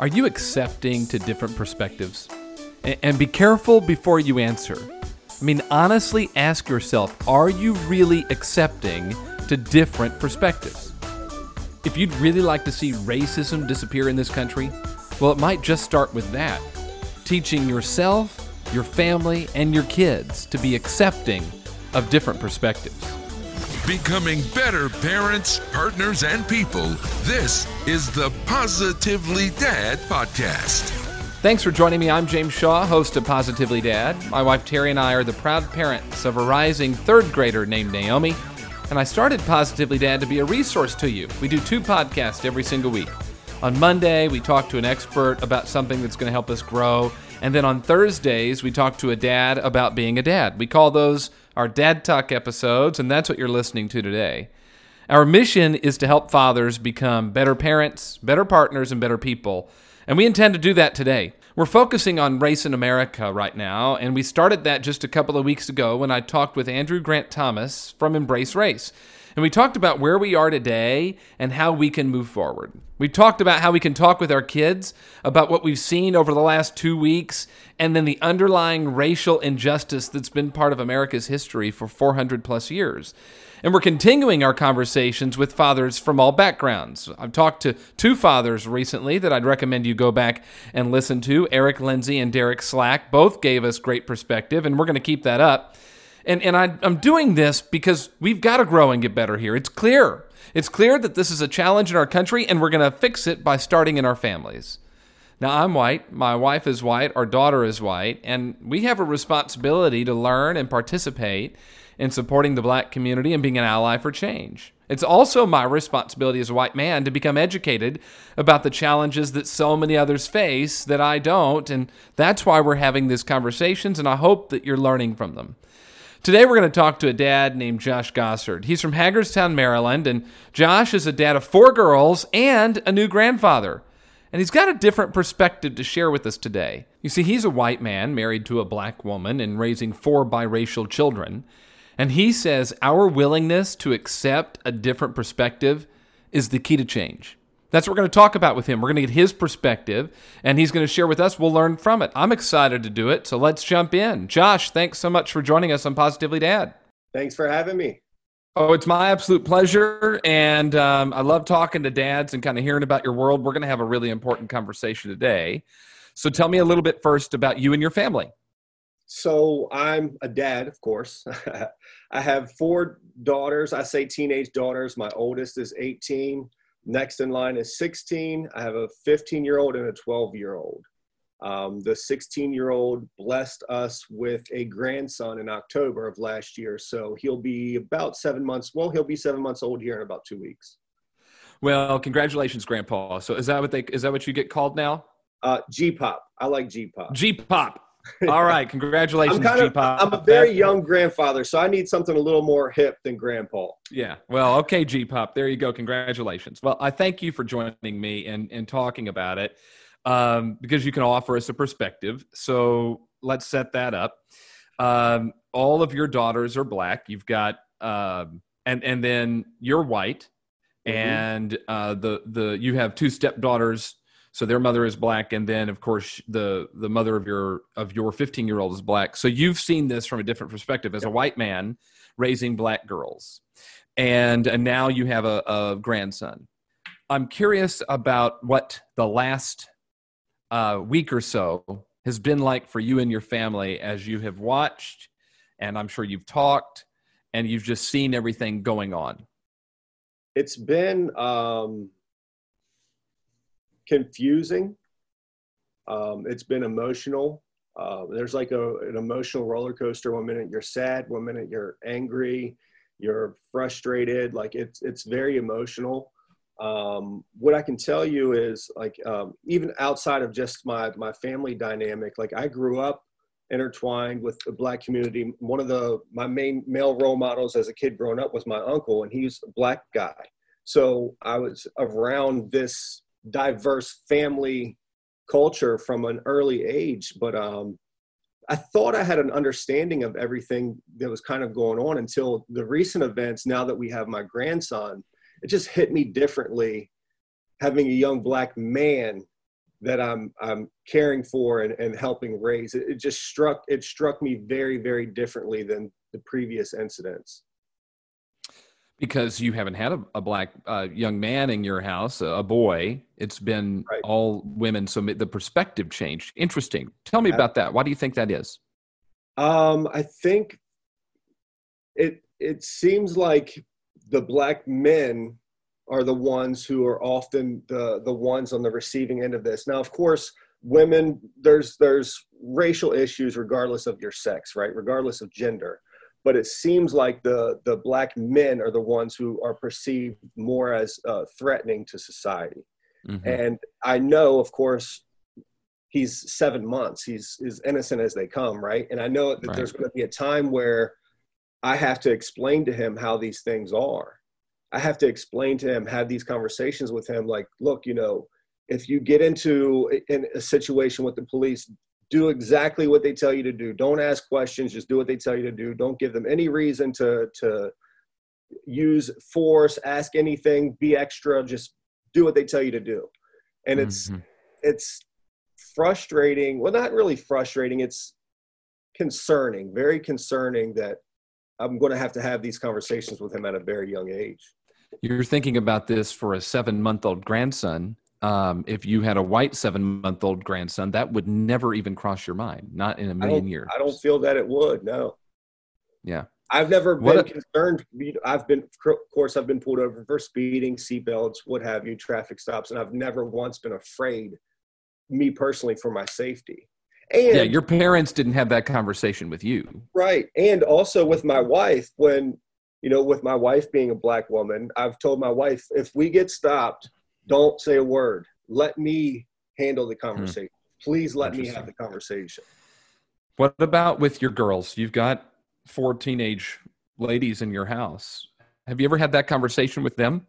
Are you accepting to different perspectives? And be careful before you answer. I mean, honestly ask yourself are you really accepting to different perspectives? If you'd really like to see racism disappear in this country, well, it might just start with that teaching yourself, your family, and your kids to be accepting of different perspectives. Becoming better parents, partners, and people. This is the Positively Dad Podcast. Thanks for joining me. I'm James Shaw, host of Positively Dad. My wife Terry and I are the proud parents of a rising third grader named Naomi. And I started Positively Dad to be a resource to you. We do two podcasts every single week. On Monday, we talk to an expert about something that's going to help us grow. And then on Thursdays, we talk to a dad about being a dad. We call those our Dad Talk episodes, and that's what you're listening to today. Our mission is to help fathers become better parents, better partners, and better people. And we intend to do that today. We're focusing on race in America right now, and we started that just a couple of weeks ago when I talked with Andrew Grant Thomas from Embrace Race. And we talked about where we are today and how we can move forward. We talked about how we can talk with our kids about what we've seen over the last two weeks and then the underlying racial injustice that's been part of America's history for 400 plus years. And we're continuing our conversations with fathers from all backgrounds. I've talked to two fathers recently that I'd recommend you go back and listen to Eric Lindsay and Derek Slack. Both gave us great perspective, and we're going to keep that up. And, and I, I'm doing this because we've got to grow and get better here. It's clear it's clear that this is a challenge in our country, and we're going to fix it by starting in our families. Now, I'm white, my wife is white, our daughter is white, and we have a responsibility to learn and participate in supporting the black community and being an ally for change. It's also my responsibility as a white man to become educated about the challenges that so many others face that I don't, and that's why we're having these conversations, and I hope that you're learning from them. Today, we're going to talk to a dad named Josh Gossard. He's from Hagerstown, Maryland, and Josh is a dad of four girls and a new grandfather. And he's got a different perspective to share with us today. You see, he's a white man married to a black woman and raising four biracial children. And he says our willingness to accept a different perspective is the key to change. That's what we're going to talk about with him. We're going to get his perspective, and he's going to share with us. We'll learn from it. I'm excited to do it, so let's jump in. Josh, thanks so much for joining us on Positively Dad. Thanks for having me. Oh, it's my absolute pleasure. And um, I love talking to dads and kind of hearing about your world. We're going to have a really important conversation today. So tell me a little bit first about you and your family. So I'm a dad, of course. I have four daughters. I say teenage daughters. My oldest is 18. Next in line is 16. I have a 15 year old and a 12 year old. Um, the 16 year old blessed us with a grandson in October of last year. So he'll be about seven months. Well, he'll be seven months old here in about two weeks. Well, congratulations, Grandpa. So is that what they is that what you get called now? Uh, G pop. I like G pop. G pop. All right, congratulations, I'm, kind of, I'm a very young grandfather, so I need something a little more hip than grandpa. Yeah, well, okay, G Pop, there you go. Congratulations. Well, I thank you for joining me and, and talking about it um, because you can offer us a perspective. So let's set that up. Um, all of your daughters are black. You've got, um, and and then you're white, mm-hmm. and uh, the the you have two stepdaughters so their mother is black and then of course the the mother of your of your 15 year old is black. So you've seen this from a different perspective as a white man raising black girls. And, and now you have a, a grandson. I'm curious about what the last uh, week or so has been like for you and your family as you have watched and i'm sure you've talked and you've just seen everything going on. It's been um confusing. Um, it's been emotional. Uh, there's like a, an emotional roller coaster. One minute you're sad, one minute you're angry, you're frustrated. Like it's it's very emotional. Um, what I can tell you is like um, even outside of just my my family dynamic, like I grew up intertwined with the black community. One of the my main male role models as a kid growing up was my uncle, and he's a black guy. So I was around this diverse family culture from an early age but um, i thought i had an understanding of everything that was kind of going on until the recent events now that we have my grandson it just hit me differently having a young black man that I'm I'm caring for and, and helping raise. It, it just struck it struck me very very differently than the previous incidents. Because you haven't had a, a black uh, young man in your house, a boy. It's been right. all women, so the perspective changed. Interesting. Tell me about that. Why do you think that is? Um, I think it it seems like the black men are the ones who are often the the ones on the receiving end of this. Now, of course, women there's there's racial issues regardless of your sex, right? Regardless of gender. But it seems like the the black men are the ones who are perceived more as uh, threatening to society. Mm-hmm. And I know, of course, he's seven months. He's as innocent as they come, right? And I know that right. there's going to be a time where I have to explain to him how these things are I have to explain to him, have these conversations with him, like, look, you know, if you get into in a situation with the police, do exactly what they tell you to do. Don't ask questions. Just do what they tell you to do. Don't give them any reason to to use force. Ask anything. Be extra. Just do what they tell you to do. And it's mm-hmm. it's frustrating. Well, not really frustrating. It's concerning. Very concerning that I'm going to have to have these conversations with him at a very young age. You're thinking about this for a seven month old grandson. Um, if you had a white seven month old grandson, that would never even cross your mind, not in a million I years. I don't feel that it would, no. Yeah. I've never been a, concerned. I've been, of course, I've been pulled over for speeding, seatbelts, what have you, traffic stops, and I've never once been afraid, me personally, for my safety. And yeah, your parents didn't have that conversation with you, right? And also with my wife, when you know, with my wife being a black woman, I've told my wife, if we get stopped, don't say a word. Let me handle the hmm. conversation. Please let me have the conversation. What about with your girls? You've got four teenage ladies in your house. Have you ever had that conversation with them?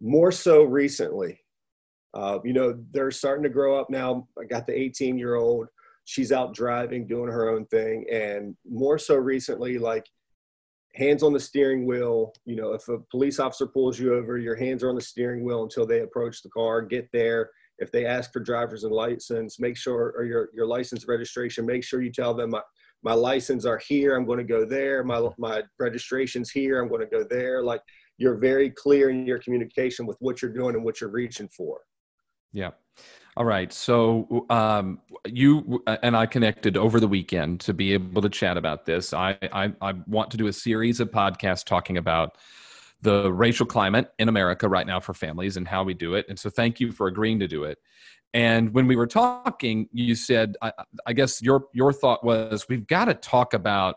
More so recently. Uh, you know, they're starting to grow up now. I got the 18 year old. She's out driving, doing her own thing. And more so recently, like, hands on the steering wheel. You know, if a police officer pulls you over, your hands are on the steering wheel until they approach the car. Get there. If they ask for driver's and license, make sure or your your license registration. Make sure you tell them my my license are here. I'm going to go there. My my registration's here. I'm going to go there. Like you're very clear in your communication with what you're doing and what you're reaching for. Yeah. All right. So um, you and I connected over the weekend to be able to chat about this. I, I, I want to do a series of podcasts talking about the racial climate in America right now for families and how we do it. And so thank you for agreeing to do it. And when we were talking, you said, I, I guess your your thought was we've got to talk about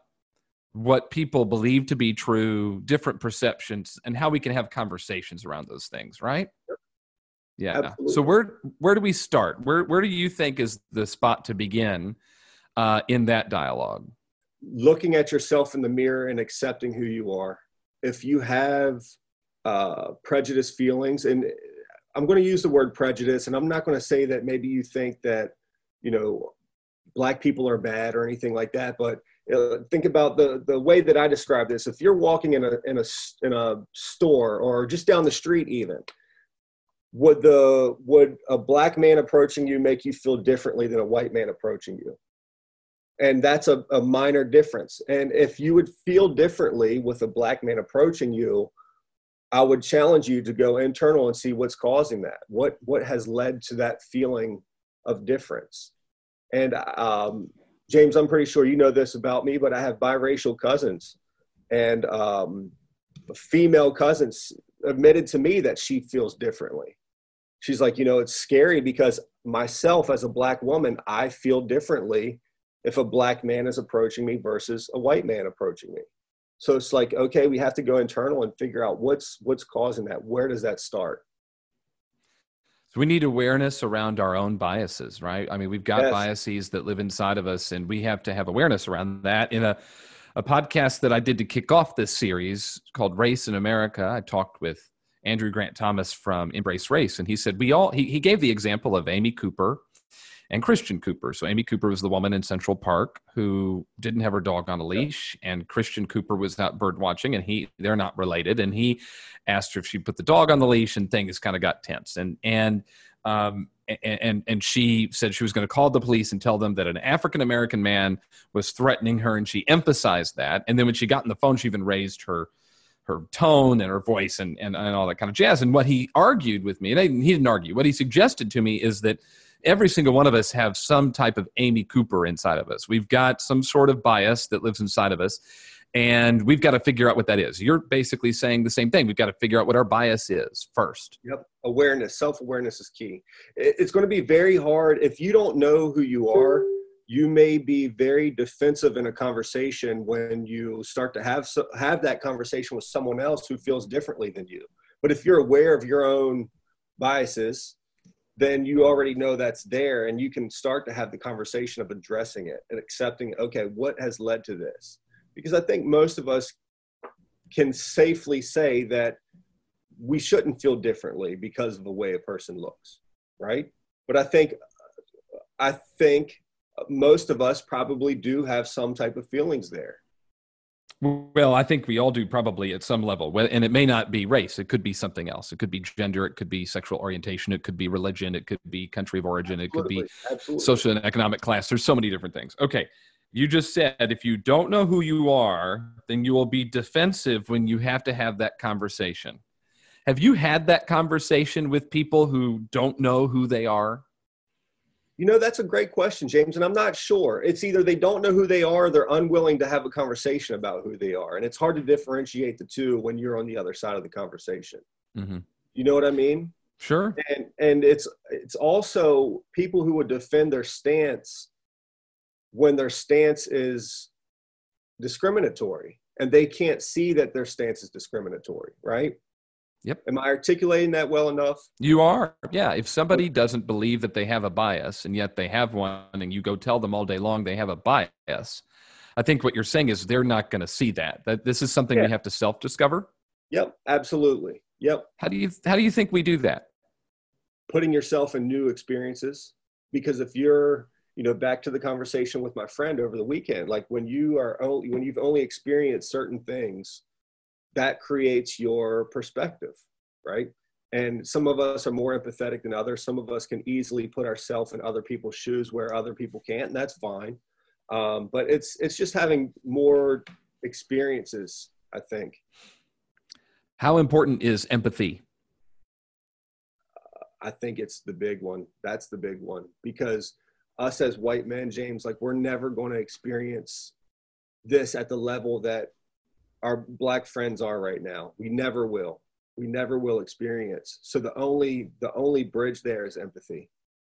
what people believe to be true, different perceptions, and how we can have conversations around those things, right? Yeah. Absolutely. So where where do we start? Where where do you think is the spot to begin uh, in that dialogue? Looking at yourself in the mirror and accepting who you are. If you have uh, prejudice feelings, and I'm going to use the word prejudice, and I'm not going to say that maybe you think that you know black people are bad or anything like that, but uh, think about the the way that I describe this. If you're walking in a in a in a store or just down the street, even would the would a black man approaching you make you feel differently than a white man approaching you? And that's a, a minor difference. And if you would feel differently with a black man approaching you i would challenge you to go internal and see what's causing that. What what has led to that feeling of difference? And um, james i'm pretty sure you know this about me but i have biracial cousins. And um, female cousins admitted to me that she feels differently. She's like, you know, it's scary because myself as a black woman, I feel differently if a black man is approaching me versus a white man approaching me. So it's like, okay, we have to go internal and figure out what's what's causing that. Where does that start? So we need awareness around our own biases, right? I mean, we've got yes. biases that live inside of us, and we have to have awareness around that in a a podcast that I did to kick off this series called Race in America. I talked with Andrew Grant Thomas from Embrace Race, and he said we all he, he gave the example of Amy Cooper and Christian Cooper. So Amy Cooper was the woman in Central Park who didn't have her dog on a leash, and Christian Cooper was out bird watching, and he they're not related. And he asked her if she put the dog on the leash, and things kind of got tense. And and um, and, and, and she said she was going to call the police and tell them that an African American man was threatening her, and she emphasized that. And then when she got on the phone, she even raised her her tone and her voice and, and, and all that kind of jazz. And what he argued with me, and I, he didn't argue, what he suggested to me is that every single one of us have some type of Amy Cooper inside of us. We've got some sort of bias that lives inside of us, and we've got to figure out what that is. You're basically saying the same thing. We've got to figure out what our bias is first. Yep. Awareness, self awareness is key. It's going to be very hard if you don't know who you are you may be very defensive in a conversation when you start to have have that conversation with someone else who feels differently than you. But if you're aware of your own biases, then you already know that's there and you can start to have the conversation of addressing it and accepting okay what has led to this because i think most of us can safely say that we shouldn't feel differently because of the way a person looks right but i think i think most of us probably do have some type of feelings there. Well, I think we all do probably at some level. And it may not be race. It could be something else. It could be gender. It could be sexual orientation. It could be religion. It could be country of origin. Absolutely. It could be Absolutely. social and economic class. There's so many different things. Okay. You just said if you don't know who you are, then you will be defensive when you have to have that conversation. Have you had that conversation with people who don't know who they are? You know, that's a great question, James, and I'm not sure. It's either they don't know who they are, they're unwilling to have a conversation about who they are, and it's hard to differentiate the two when you're on the other side of the conversation. Mm-hmm. You know what I mean? Sure. And and it's it's also people who would defend their stance when their stance is discriminatory, and they can't see that their stance is discriminatory, right? Yep. Am I articulating that well enough? You are. Yeah. If somebody doesn't believe that they have a bias and yet they have one and you go tell them all day long they have a bias, I think what you're saying is they're not going to see that. That this is something yeah. we have to self-discover. Yep, absolutely. Yep. How do you how do you think we do that? Putting yourself in new experiences because if you're you know back to the conversation with my friend over the weekend like when you are only when you've only experienced certain things that creates your perspective, right? And some of us are more empathetic than others. Some of us can easily put ourselves in other people's shoes where other people can't, and that's fine. Um, but it's it's just having more experiences, I think. How important is empathy? Uh, I think it's the big one. That's the big one because us as white men, James, like we're never going to experience this at the level that our black friends are right now. We never will. We never will experience. So the only the only bridge there is empathy.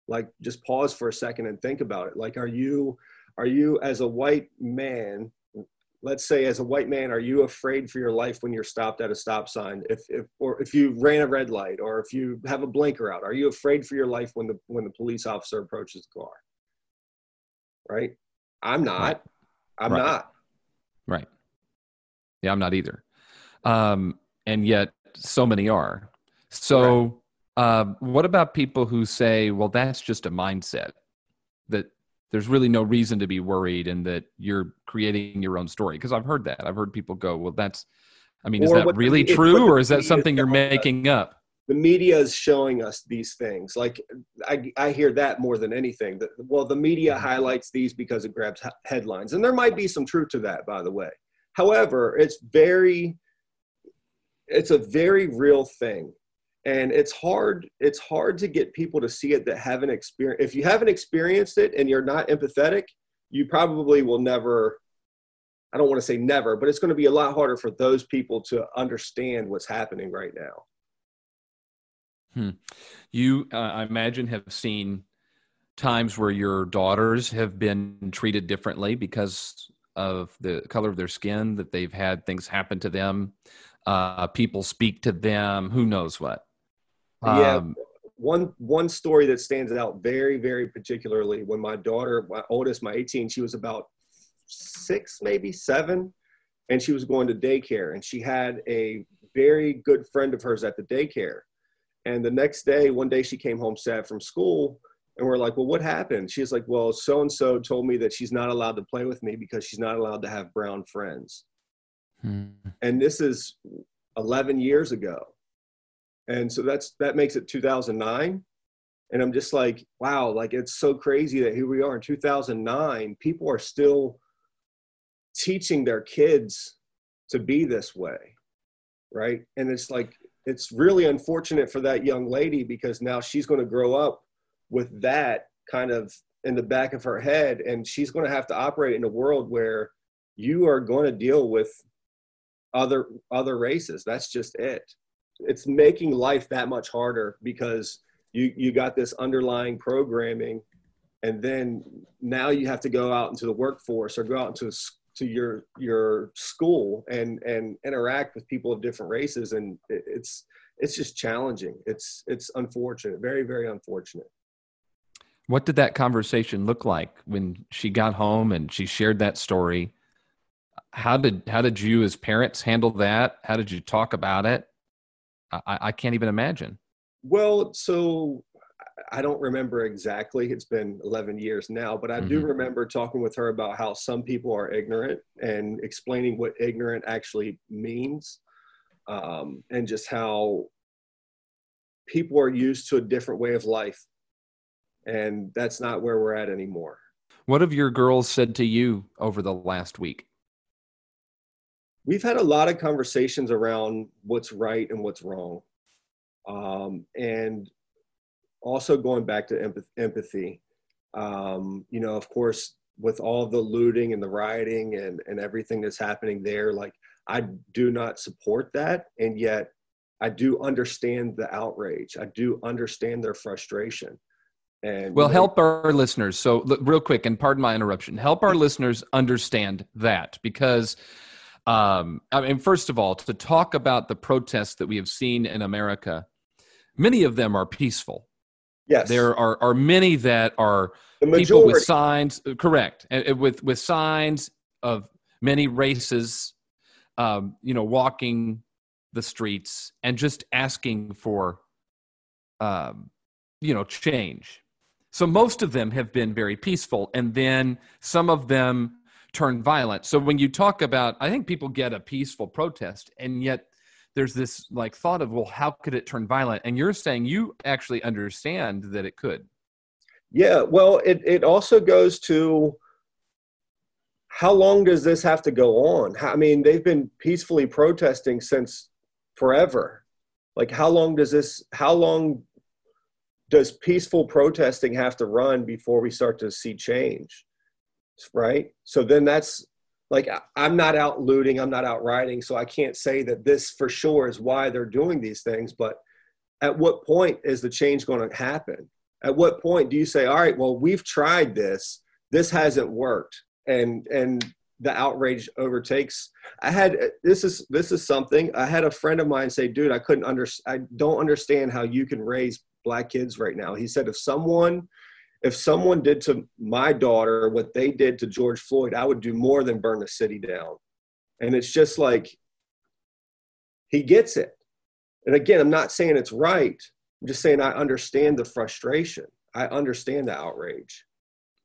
Like just pause for a second and think about it. Like are you are you as a white man let's say as a white man are you afraid for your life when you're stopped at a stop sign if, if or if you ran a red light or if you have a blinker out are you afraid for your life when the when the police officer approaches the car right i'm not right. i'm right. not right yeah, I'm not either. Um, and yet, so many are. So, right. um, what about people who say, well, that's just a mindset, that there's really no reason to be worried and that you're creating your own story? Because I've heard that. I've heard people go, well, that's, I mean, or is that really the, true or is that something you're making up? The media is showing us these things. Like, I, I hear that more than anything. That, well, the media mm-hmm. highlights these because it grabs headlines. And there might be some truth to that, by the way. However, it's very, it's a very real thing. And it's hard, it's hard to get people to see it that haven't experienced. If you haven't experienced it and you're not empathetic, you probably will never, I don't want to say never, but it's going to be a lot harder for those people to understand what's happening right now. Hmm. You, uh, I imagine, have seen times where your daughters have been treated differently because of the color of their skin, that they've had things happen to them, uh, people speak to them, who knows what. Yeah. Um, one one story that stands out very very particularly when my daughter my oldest my 18 she was about six maybe seven and she was going to daycare and she had a very good friend of hers at the daycare and the next day one day she came home sad from school And we're like, well, what happened? She's like, well, so and so told me that she's not allowed to play with me because she's not allowed to have brown friends. Hmm. And this is 11 years ago. And so that's that makes it 2009. And I'm just like, wow, like it's so crazy that here we are in 2009. People are still teaching their kids to be this way. Right. And it's like, it's really unfortunate for that young lady because now she's going to grow up with that kind of in the back of her head. And she's going to have to operate in a world where you are going to deal with other other races. That's just it. It's making life that much harder because you you got this underlying programming and then now you have to go out into the workforce or go out into to your your school and and interact with people of different races. And it's it's just challenging. It's it's unfortunate very very unfortunate what did that conversation look like when she got home and she shared that story? How did how did you as parents handle that? How did you talk about it? I, I can't even imagine. Well so I don't remember exactly. It's been 11 years now, but I mm-hmm. do remember talking with her about how some people are ignorant and explaining what ignorant actually means, um, and just how people are used to a different way of life, and that's not where we're at anymore. What have your girls said to you over the last week? We've had a lot of conversations around what's right and what's wrong. Um, and also going back to empathy, um, you know, of course, with all the looting and the rioting and, and everything that's happening there, like I do not support that. And yet I do understand the outrage. I do understand their frustration. And well, help our listeners. So, look, real quick, and pardon my interruption. Help our listeners understand that because, um, I mean, first of all, to talk about the protests that we have seen in America, many of them are peaceful. Yes. There are, are many that are people with signs, correct, and with, with signs of many races, um, you know, walking the streets and just asking for, um, you know, change. So most of them have been very peaceful, and then some of them turn violent. So when you talk about, I think people get a peaceful protest, and yet there's this like thought of well how could it turn violent? And you're saying you actually understand that it could. Yeah well it, it also goes to how long does this have to go on? I mean they've been peacefully protesting since forever. Like how long does this how long does peaceful protesting have to run before we start to see change right so then that's like I'm not out looting, I'm not out rioting, so I can't say that this for sure is why they're doing these things. But at what point is the change going to happen? At what point do you say, all right, well, we've tried this, this hasn't worked, and and the outrage overtakes. I had uh, this is this is something I had a friend of mine say, dude, I couldn't under I don't understand how you can raise black kids right now. He said if someone if someone did to my daughter what they did to George Floyd, I would do more than burn the city down. And it's just like he gets it. And again, I'm not saying it's right. I'm just saying I understand the frustration. I understand the outrage.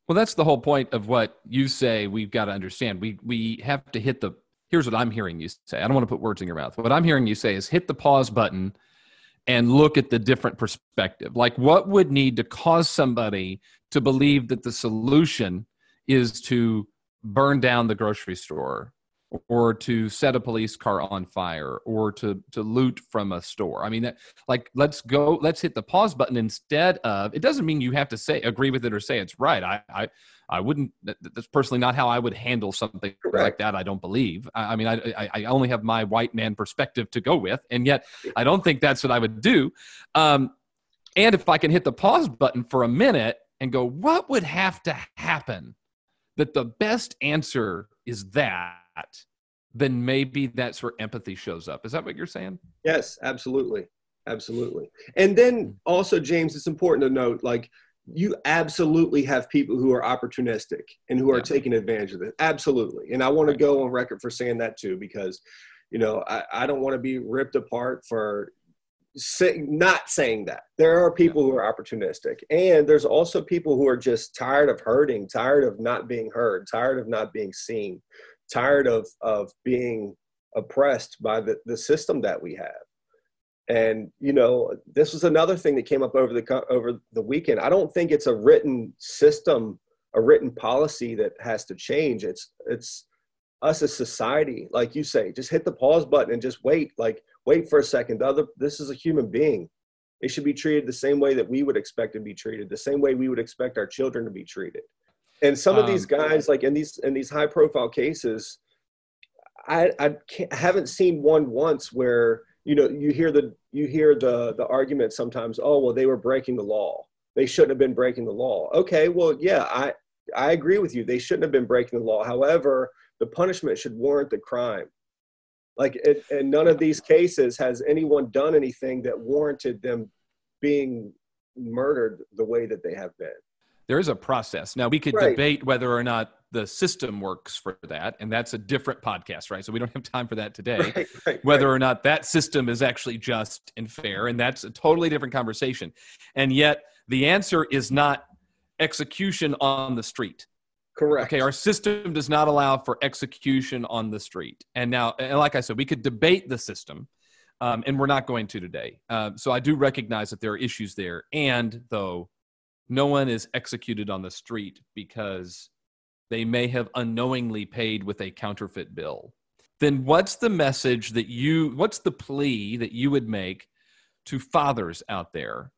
Well, that's the whole point of what you say we've got to understand. We we have to hit the here's what I'm hearing you say. I don't want to put words in your mouth. What I'm hearing you say is hit the pause button and look at the different perspective. Like, what would need to cause somebody to believe that the solution is to burn down the grocery store or to set a police car on fire or to to loot from a store i mean that, like let's go let's hit the pause button instead of it doesn't mean you have to say agree with it or say it's right i i I wouldn't. That's personally not how I would handle something like that. I don't believe. I, I mean, I, I only have my white man perspective to go with, and yet I don't think that's what I would do. Um, and if I can hit the pause button for a minute and go, what would have to happen that the best answer is that? Then maybe that's where empathy shows up. Is that what you're saying? Yes, absolutely absolutely and then also james it's important to note like you absolutely have people who are opportunistic and who are yeah. taking advantage of it. Absolutely. And I want to go on record for saying that too, because, you know, I, I don't want to be ripped apart for say, not saying that. There are people yeah. who are opportunistic, and there's also people who are just tired of hurting, tired of not being heard, tired of not being seen, tired of of being oppressed by the, the system that we have. And you know, this was another thing that came up over the over the weekend. I don't think it's a written system, a written policy that has to change. It's it's us as society, like you say, just hit the pause button and just wait. Like wait for a second. The other, this is a human being. They should be treated the same way that we would expect to be treated, the same way we would expect our children to be treated. And some of these um, guys, like in these in these high profile cases, I I haven't seen one once where you know you hear the you hear the the argument sometimes. Oh well, they were breaking the law. They shouldn't have been breaking the law. Okay, well yeah, I I agree with you. They shouldn't have been breaking the law. However, the punishment should warrant the crime. Like, it, in none of these cases has anyone done anything that warranted them being murdered the way that they have been. There is a process. Now, we could right. debate whether or not the system works for that, and that's a different podcast, right? So we don't have time for that today. Right, right, whether or not that system is actually just and fair, and that's a totally different conversation. And yet, the answer is not execution on the street. Correct. Okay, our system does not allow for execution on the street. And now, and like I said, we could debate the system, um, and we're not going to today. Uh, so I do recognize that there are issues there. And though no one is executed on the street because they may have unknowingly paid with a counterfeit bill, then what's the message that you, what's the plea that you would make to fathers out there?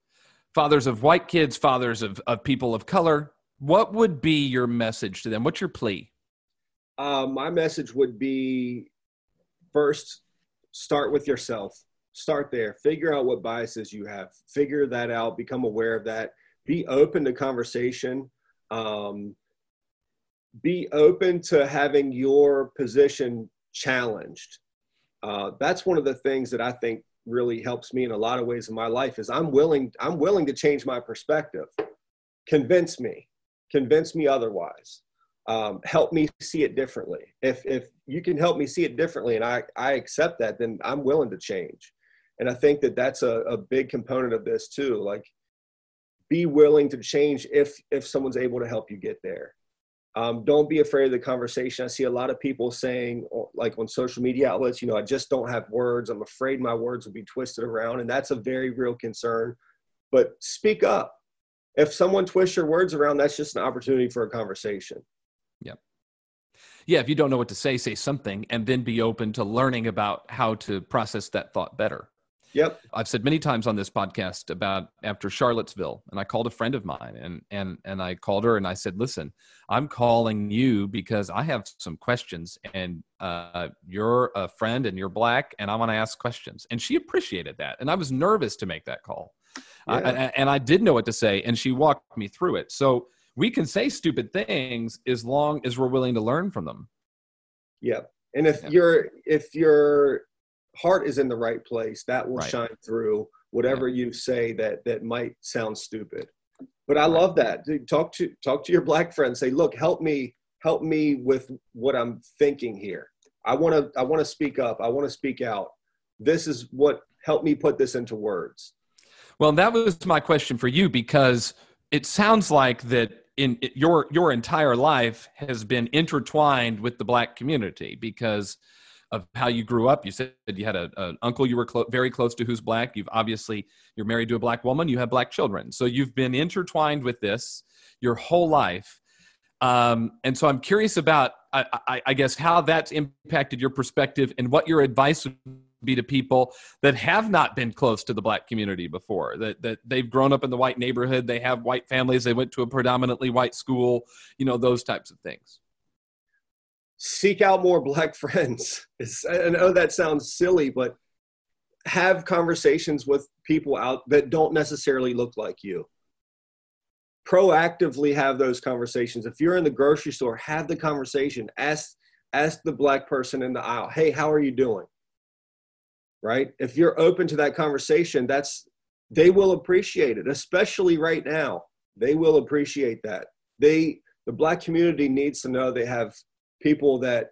Fathers of white kids, fathers of, of people of color, what would be your message to them? What's your plea? Uh, my message would be first, start with yourself. Start there. Figure out what biases you have. Figure that out. Become aware of that. Be open to conversation. Um, be open to having your position challenged. Uh, that's one of the things that I think really helps me in a lot of ways in my life is I'm willing I'm willing to change my perspective. Convince me convince me otherwise. Um, help me see it differently. If if you can help me see it differently and i i accept that then i'm willing to change. And i think that that's a, a big component of this too. Like be willing to change if if someone's able to help you get there um, don't be afraid of the conversation i see a lot of people saying like on social media outlets you know i just don't have words i'm afraid my words will be twisted around and that's a very real concern but speak up if someone twists your words around, that's just an opportunity for a conversation. Yep. Yeah, if you don't know what to say, say something and then be open to learning about how to process that thought better. Yep. I've said many times on this podcast about after Charlottesville, and I called a friend of mine and and and I called her and I said, "Listen, I'm calling you because I have some questions, and uh, you're a friend and you're black, and I want to ask questions." And she appreciated that, and I was nervous to make that call. Yeah. I, and I did know what to say, and she walked me through it. So we can say stupid things as long as we're willing to learn from them. Yep. and if yeah. your if your heart is in the right place, that will right. shine through whatever yeah. you say that that might sound stupid. But I love that. Talk to talk to your black friends. Say, look, help me help me with what I'm thinking here. I want to I want to speak up. I want to speak out. This is what help me put this into words. Well, that was my question for you because it sounds like that in your your entire life has been intertwined with the black community because of how you grew up. You said you had a, an uncle you were clo- very close to who's black. You've obviously you're married to a black woman. You have black children, so you've been intertwined with this your whole life. Um, and so I'm curious about, I, I, I guess, how that's impacted your perspective and what your advice would be to people that have not been close to the black community before that that they've grown up in the white neighborhood they have white families they went to a predominantly white school you know those types of things seek out more black friends it's, i know that sounds silly but have conversations with people out that don't necessarily look like you proactively have those conversations if you're in the grocery store have the conversation ask ask the black person in the aisle hey how are you doing right? If you're open to that conversation, that's they will appreciate it, especially right now. They will appreciate that. They the black community needs to know they have people that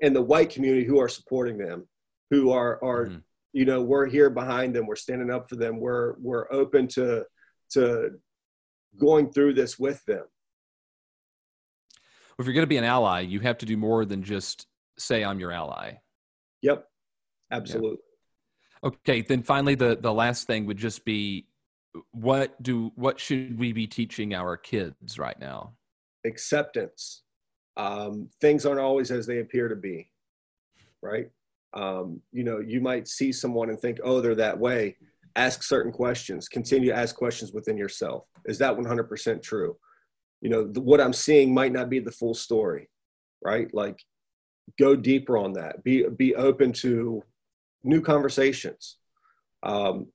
in the white community who are supporting them, who are are mm-hmm. you know we're here behind them we're standing up for them we're we're open to to going through this with them. If you're going to be an ally you have to do more than just say i'm your ally. Yep. Absolutely. Yeah. okay then finally the the last thing would just be what do what should we be teaching our kids right now? Acceptance um, things aren't always as they appear to be right? Um, you know you might see someone and think oh they're that way. Ask certain questions. Continue to ask questions within yourself. Is that 100% true? You know the, what i'm seeing might not be the full story right? Like go deeper on that. Be be open to new conversations. Um,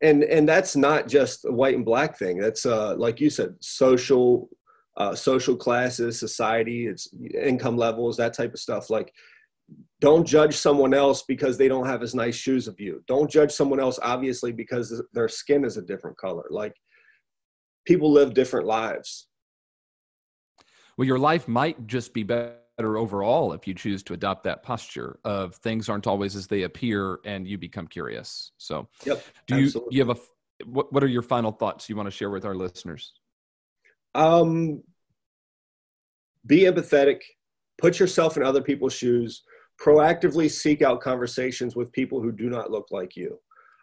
and and that's not just a white and black thing. That's uh, like you said social uh, social classes society it's income levels that type of stuff. Like don't judge someone else because they don't have as nice shoes of you. Don't judge someone else obviously because their skin is a different color. Like people live different lives. Well your life might just be better overall if you choose to adopt that posture of things aren't always as they appear and you become curious. So yep do you, do you have a what, what are your final thoughts you want to share with our listeners um be empathetic put yourself in other people's shoes proactively seek out conversations with people who do not look like you.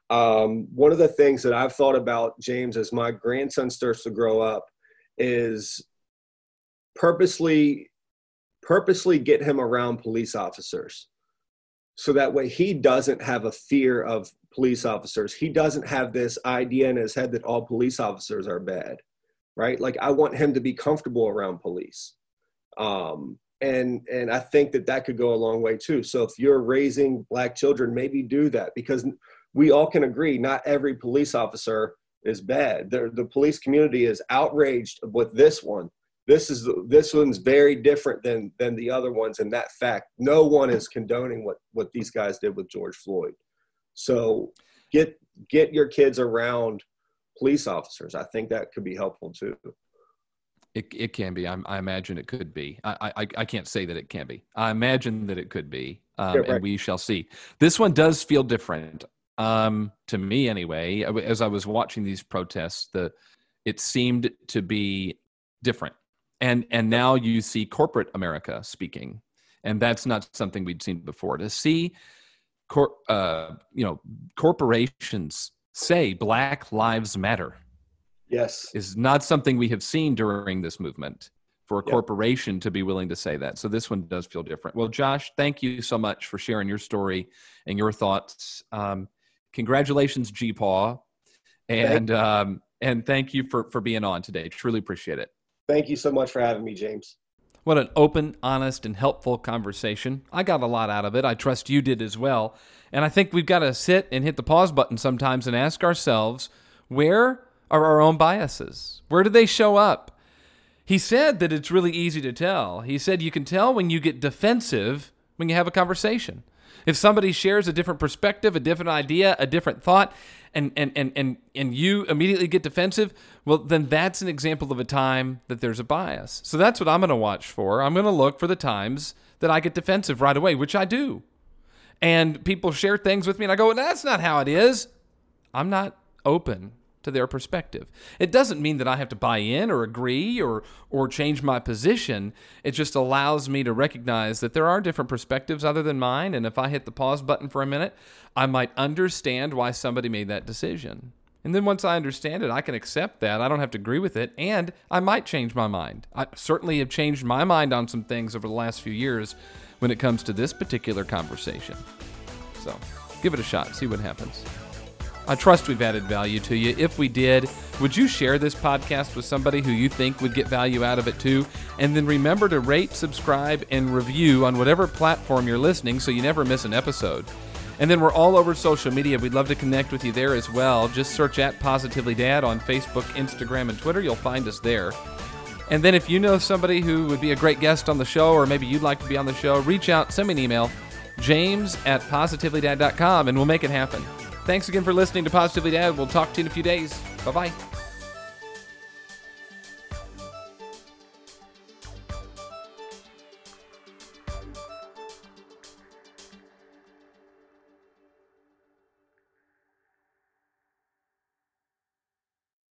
Um, one of the things that I've thought about, James, as my grandson starts to grow up, is purposely purposely get him around police officers. So that way he doesn't have a fear of police officers. He doesn't have this idea in his head that all police officers are bad right? Like i want him to be comfortable around police. Um, and and i think that that could go a long way too. So if you're raising black children maybe do that because we all can agree not every police officer is bad. The, the police community is outraged with this one. This is this one's very different than than the other ones and that fact. No one is condoning what what these guys did with george floyd. So get get your kids around police officers i think that could be helpful too it, it can be. I, I imagine it could be. I, I, I can't say that it can be. I imagine that it could be, um, yeah, right. and we shall see. This one does feel different um, to me, anyway. As I was watching these protests, the it seemed to be different, and and now you see corporate America speaking, and that's not something we'd seen before. To see, cor- uh, you know, corporations say Black Lives Matter yes. is not something we have seen during this movement for a yep. corporation to be willing to say that. So this one does feel different. Well josh thank you so much for sharing your story and your thoughts. Um, congratulations gpaw and um, and thank you for for being on today. Truly appreciate it. Thank you so much for having me james what an open, honest, and helpful conversation. I got a lot out of it. I trust you did as well. And I think we've got to sit and hit the pause button sometimes and ask ourselves where are our own biases? Where do they show up? He said that it's really easy to tell. He said you can tell when you get defensive when you have a conversation. If somebody shares a different perspective, a different idea, a different thought, and and and and, and you immediately get defensive, well then that's an example of a time that there's a bias. So that's what I'm going to watch for. I'm going to look for the times that I get defensive right away, which I do. And people share things with me and I go, "That's not how it is." I'm not open to their perspective. It doesn't mean that I have to buy in or agree or or change my position. It just allows me to recognize that there are different perspectives other than mine and if I hit the pause button for a minute, I might understand why somebody made that decision. And then once I understand it, I can accept that. I don't have to agree with it and I might change my mind. I certainly have changed my mind on some things over the last few years when it comes to this particular conversation. So, give it a shot, see what happens. I trust we've added value to you. If we did, would you share this podcast with somebody who you think would get value out of it too? And then remember to rate, subscribe, and review on whatever platform you're listening so you never miss an episode. And then we're all over social media. We'd love to connect with you there as well. Just search at Positively Dad on Facebook, Instagram, and Twitter. You'll find us there. And then if you know somebody who would be a great guest on the show, or maybe you'd like to be on the show, reach out, send me an email, james at positivelydad.com, and we'll make it happen. Thanks again for listening to Positively Dad. We'll talk to you in a few days. Bye bye.